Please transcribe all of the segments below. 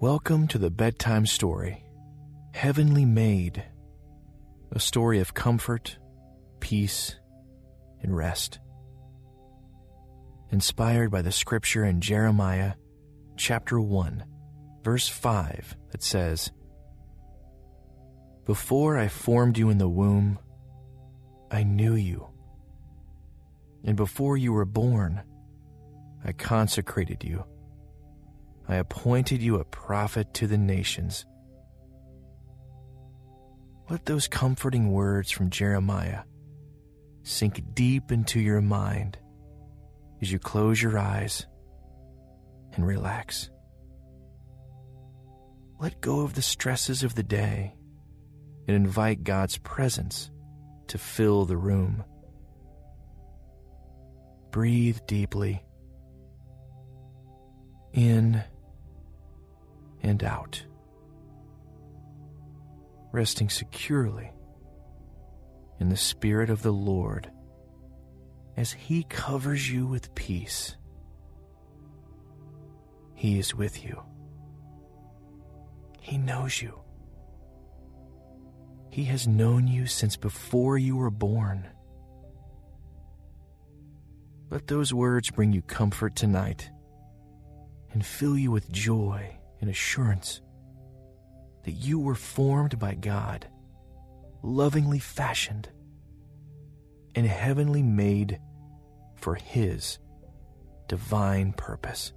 Welcome to the bedtime story, Heavenly Made, a story of comfort, peace, and rest. Inspired by the scripture in Jeremiah chapter 1, verse 5 that says, Before I formed you in the womb, I knew you. And before you were born, I consecrated you. I appointed you a prophet to the nations. Let those comforting words from Jeremiah sink deep into your mind as you close your eyes and relax. Let go of the stresses of the day and invite God's presence to fill the room. Breathe deeply in and out, resting securely in the Spirit of the Lord as He covers you with peace. He is with you. He knows you. He has known you since before you were born. Let those words bring you comfort tonight and fill you with joy and assurance that you were formed by God, lovingly fashioned, and heavenly made for His divine purpose.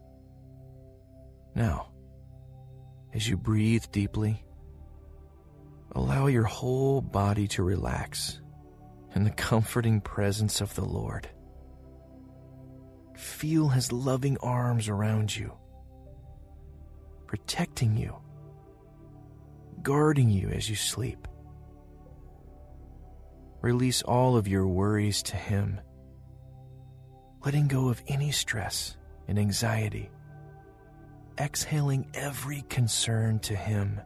Now, as you breathe deeply, allow your whole body to relax in the comforting presence of the Lord. Feel His loving arms around you protecting you, guarding you as you sleep. Release all of your worries to Him, letting go of any stress and anxiety, exhaling every concern to Him.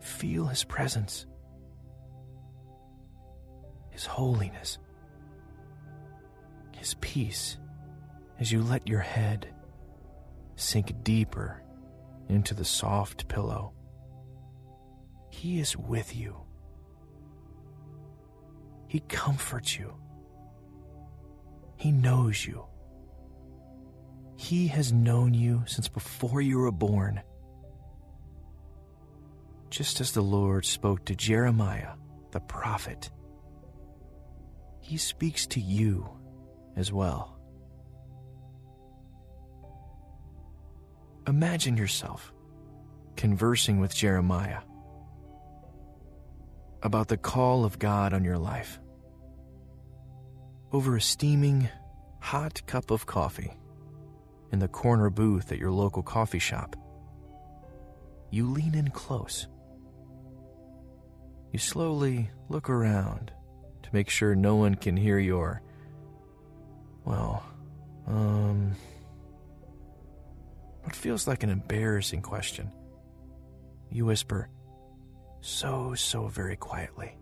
Feel His presence, His holiness, His peace as you let your head sink deeper into the soft pillow. He is with you. He comforts you. He knows you. He has known you since before you were born. Just as the Lord spoke to Jeremiah, the prophet, He speaks to you as well. Imagine yourself conversing with Jeremiah about the call of God on your life. Over a steaming, hot cup of coffee in the corner booth at your local coffee shop, you lean in close. You slowly look around to make sure no one can hear your, well, um, what feels like an embarrassing question. You whisper, so, so very quietly.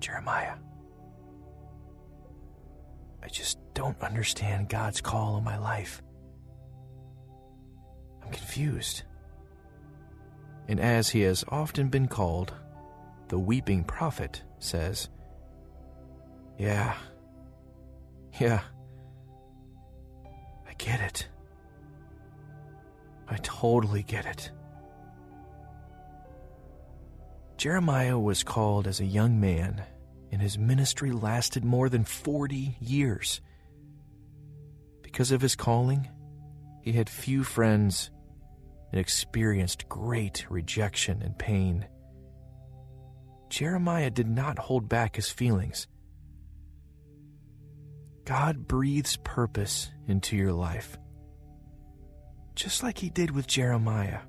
Jeremiah, I just don't understand God's call on my life. I'm confused. And as he has often been called, the weeping prophet says, Yeah, yeah, I get it. I totally get it. Jeremiah was called as a young man, and his ministry lasted more than 40 years. Because of his calling, he had few friends and experienced great rejection and pain. Jeremiah did not hold back his feelings. God breathes purpose into your life just like he did with Jeremiah,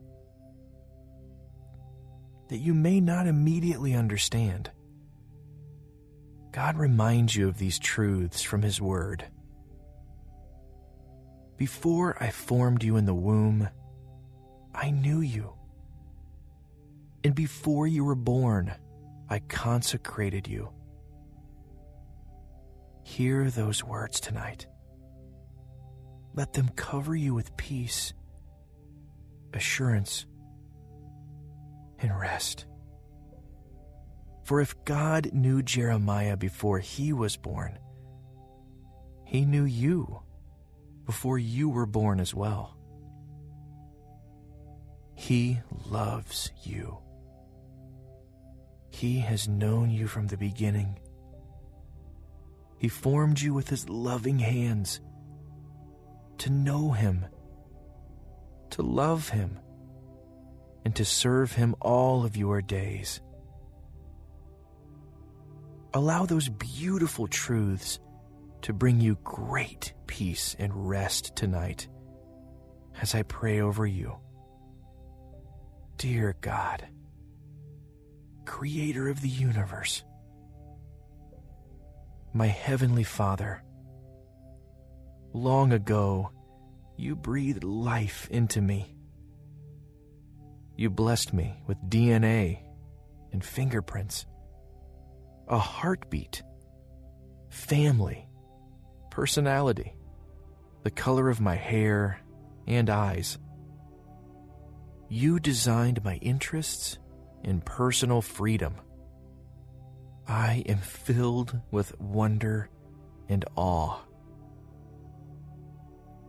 that you may not immediately understand. God reminds you of these truths from His Word. Before I formed you in the womb, I knew you. And before you were born, I consecrated you. Hear those words tonight. Let them cover you with peace, assurance, and rest. For if God knew Jeremiah before he was born, he knew you before you were born as well. He loves you. He has known you from the beginning. He formed you with his loving hands to know him, to love him, and to serve him all of your days. Allow those beautiful truths to bring you great peace and rest tonight as I pray over you. Dear God, Creator of the universe, my Heavenly Father, long ago you breathed life into me. You blessed me with DNA and fingerprints, a heartbeat, family, personality, the color of my hair and eyes. You designed my interests and personal freedom. I am filled with wonder and awe.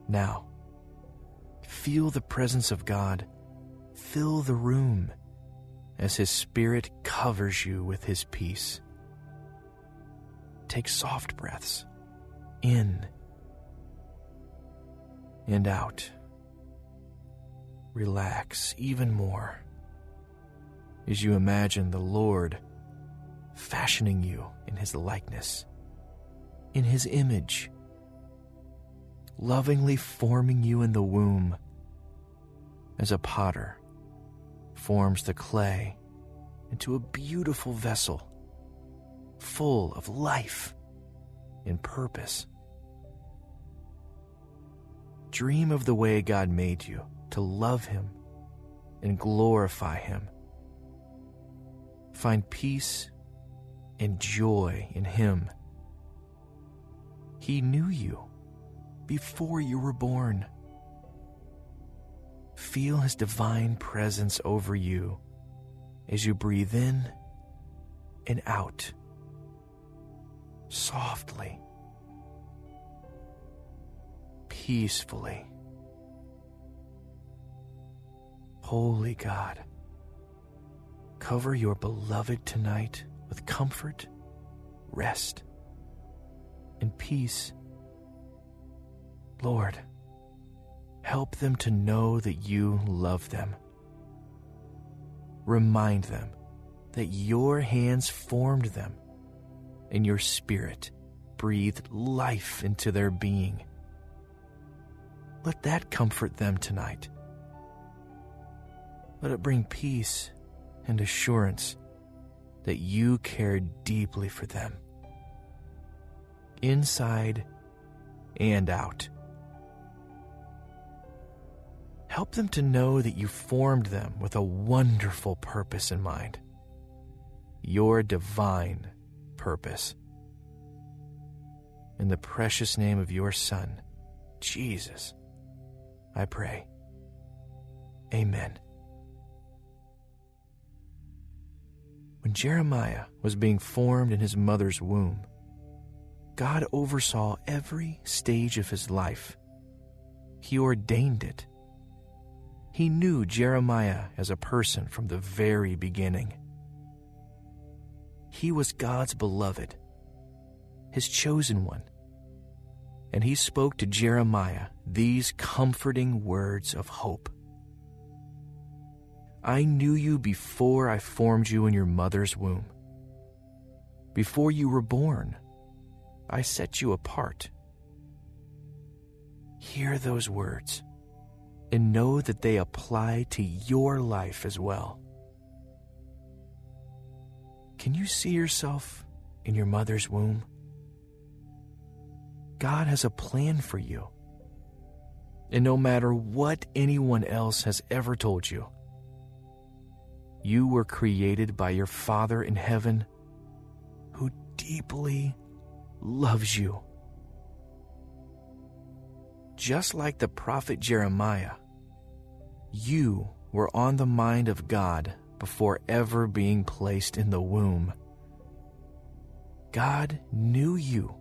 Now, feel the presence of God fill the room as His Spirit covers you with His peace. Take soft breaths in and out. Relax even more as you imagine the Lord fashioning you in His likeness, in His image, lovingly forming you in the womb as a potter forms the clay into a beautiful vessel full of life and purpose. Dream of the way God made you to love Him and glorify Him. Find peace and joy in Him. He knew you before you were born. Feel His divine presence over you as you breathe in and out softly peacefully. Holy God, cover your beloved tonight with comfort, rest, and peace. Lord, help them to know that you love them. Remind them that your hands formed them and your spirit breathed life into their being. Let that comfort them tonight. Let it bring peace and assurance that you care deeply for them, inside and out. Help them to know that you formed them with a wonderful purpose in mind, your divine purpose. In the precious name of your Son, Jesus. I pray. Amen. When Jeremiah was being formed in his mother's womb, God oversaw every stage of his life. He ordained it. He knew Jeremiah as a person from the very beginning. He was God's beloved, his chosen one and he spoke to Jeremiah these comforting words of hope. I knew you before I formed you in your mother's womb. Before you were born, I set you apart. Hear those words and know that they apply to your life as well. Can you see yourself in your mother's womb? God has a plan for you. And no matter what anyone else has ever told you, you were created by your Father in heaven who deeply loves you. just like the prophet Jeremiah, you were on the mind of God before ever being placed in the womb. God knew you.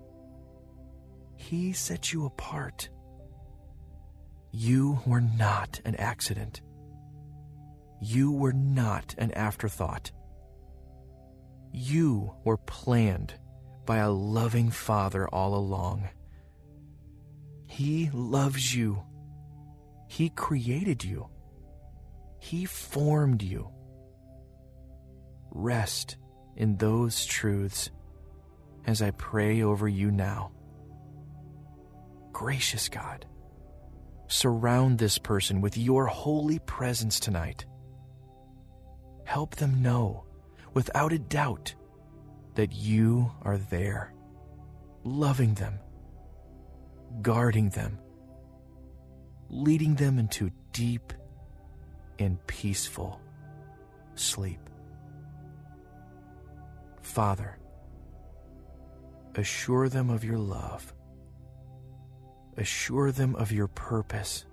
He set you apart. You were not an accident. You were not an afterthought. You were planned by a loving Father all along. He loves you. He created you. He formed you. Rest in those truths as I pray over you now. Gracious God, surround this person with your holy presence tonight. Help them know, without a doubt, that you are there, loving them guarding them, leading them into deep and peaceful sleep. Father, assure them of your love, assure them of your purpose.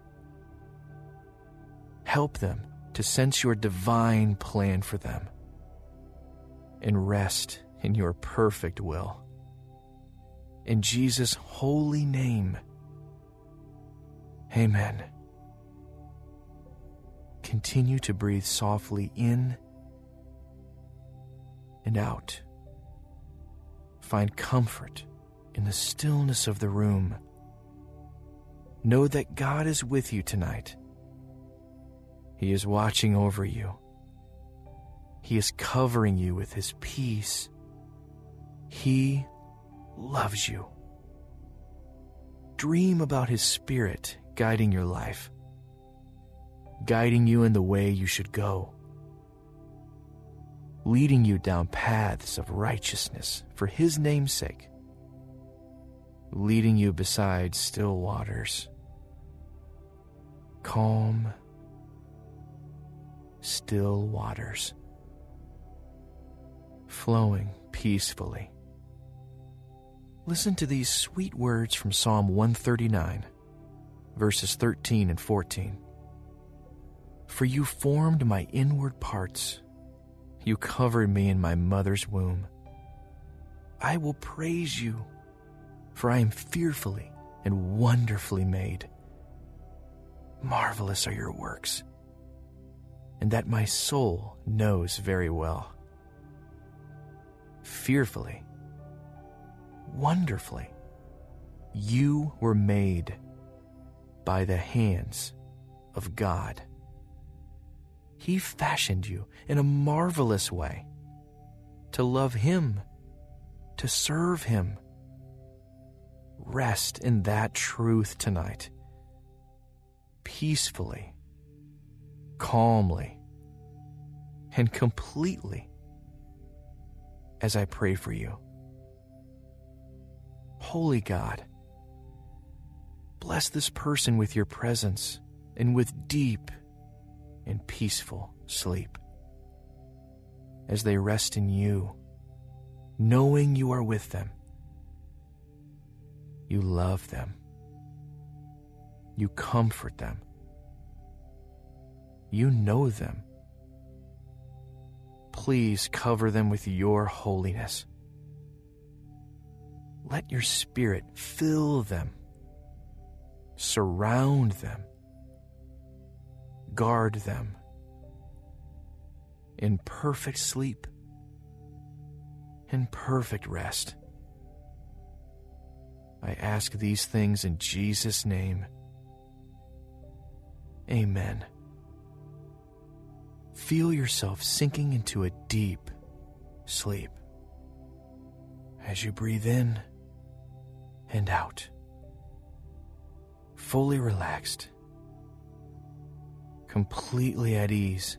Help them to sense your divine plan for them and rest in your perfect will in Jesus' holy name. Amen. Continue to breathe softly in and out. Find comfort in the stillness of the room. Know that God is with you tonight. He is watching over you. He is covering you with His peace. He loves you. Dream about His Spirit guiding your life, guiding you in the way you should go, leading you down paths of righteousness for His name's sake, leading you beside still waters, calm, still waters, flowing peacefully Listen to these sweet words from Psalm 139, verses 13 and 14. For you formed my inward parts, you covered me in my mother's womb. I will praise you, for I am fearfully and wonderfully made. Marvelous are your works, and that my soul knows very well. Fearfully wonderfully. You were made by the hands of God. He fashioned you in a marvelous way to love Him, to serve Him. Rest in that truth tonight, peacefully, calmly, and completely as I pray for you. Holy God, bless this person with your presence and with deep and peaceful sleep. As they rest in you, knowing you are with them, you love them, you comfort them, you know them. Please cover them with your holiness. Let your spirit fill them, surround them, guard them in perfect sleep, in perfect rest. I ask these things in Jesus' name. Amen. Feel yourself sinking into a deep sleep. As you breathe in, and out. Fully relaxed, completely at ease,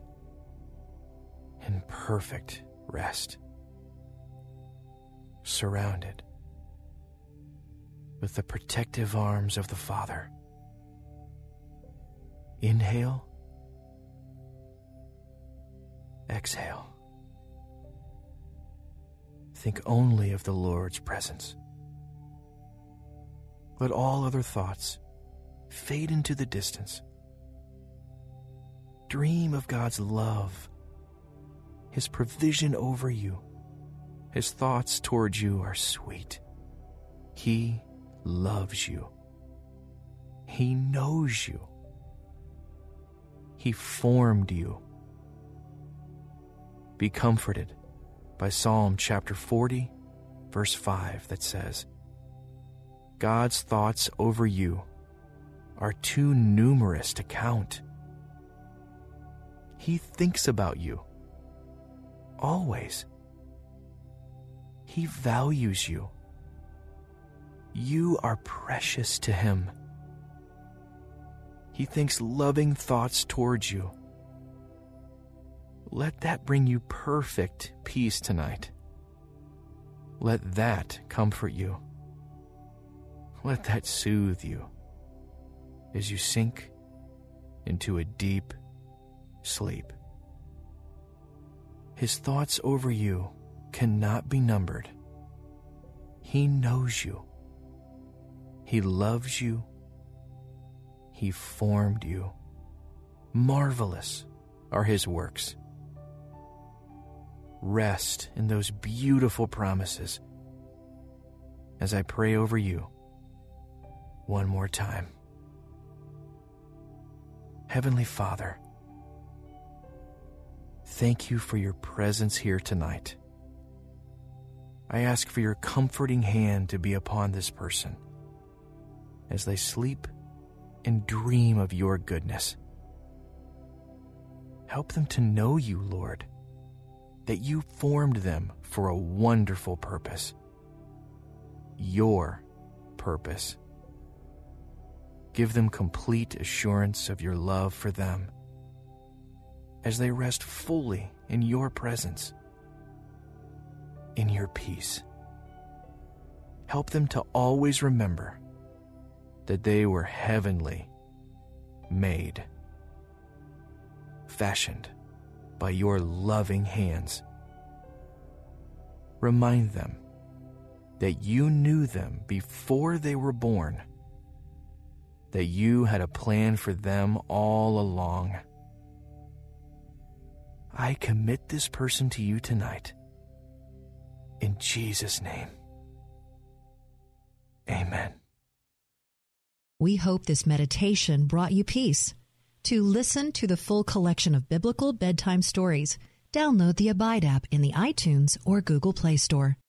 in perfect rest. Surrounded with the protective arms of the Father. Inhale, exhale. Think only of the Lord's presence let all other thoughts fade into the distance. Dream of God's love, His provision over you. His thoughts towards you are sweet. He loves you. He knows you. He formed you. Be comforted by Psalm chapter 40, verse 5, that says, God's thoughts over you are too numerous to count. He thinks about you. Always. He values you. You are precious to Him. He thinks loving thoughts towards you. Let that bring you perfect peace tonight. Let that comfort you. Let that soothe you as you sink into a deep sleep. His thoughts over you cannot be numbered. He knows you. He loves you. He formed you. Marvelous are His works. Rest in those beautiful promises as I pray over you one more time. Heavenly Father, thank you for your presence here tonight. I ask for your comforting hand to be upon this person as they sleep and dream of your goodness. Help them to know you, Lord, that you formed them for a wonderful purpose. Your purpose. Give them complete assurance of your love for them as they rest fully in your presence, in your peace. Help them to always remember that they were heavenly made, fashioned by your loving hands. Remind them that you knew them before they were born that you had a plan for them all along. I commit this person to you tonight. In Jesus' name. Amen. We hope this meditation brought you peace. To listen to the full collection of biblical bedtime stories, download the Abide app in the iTunes or Google Play Store.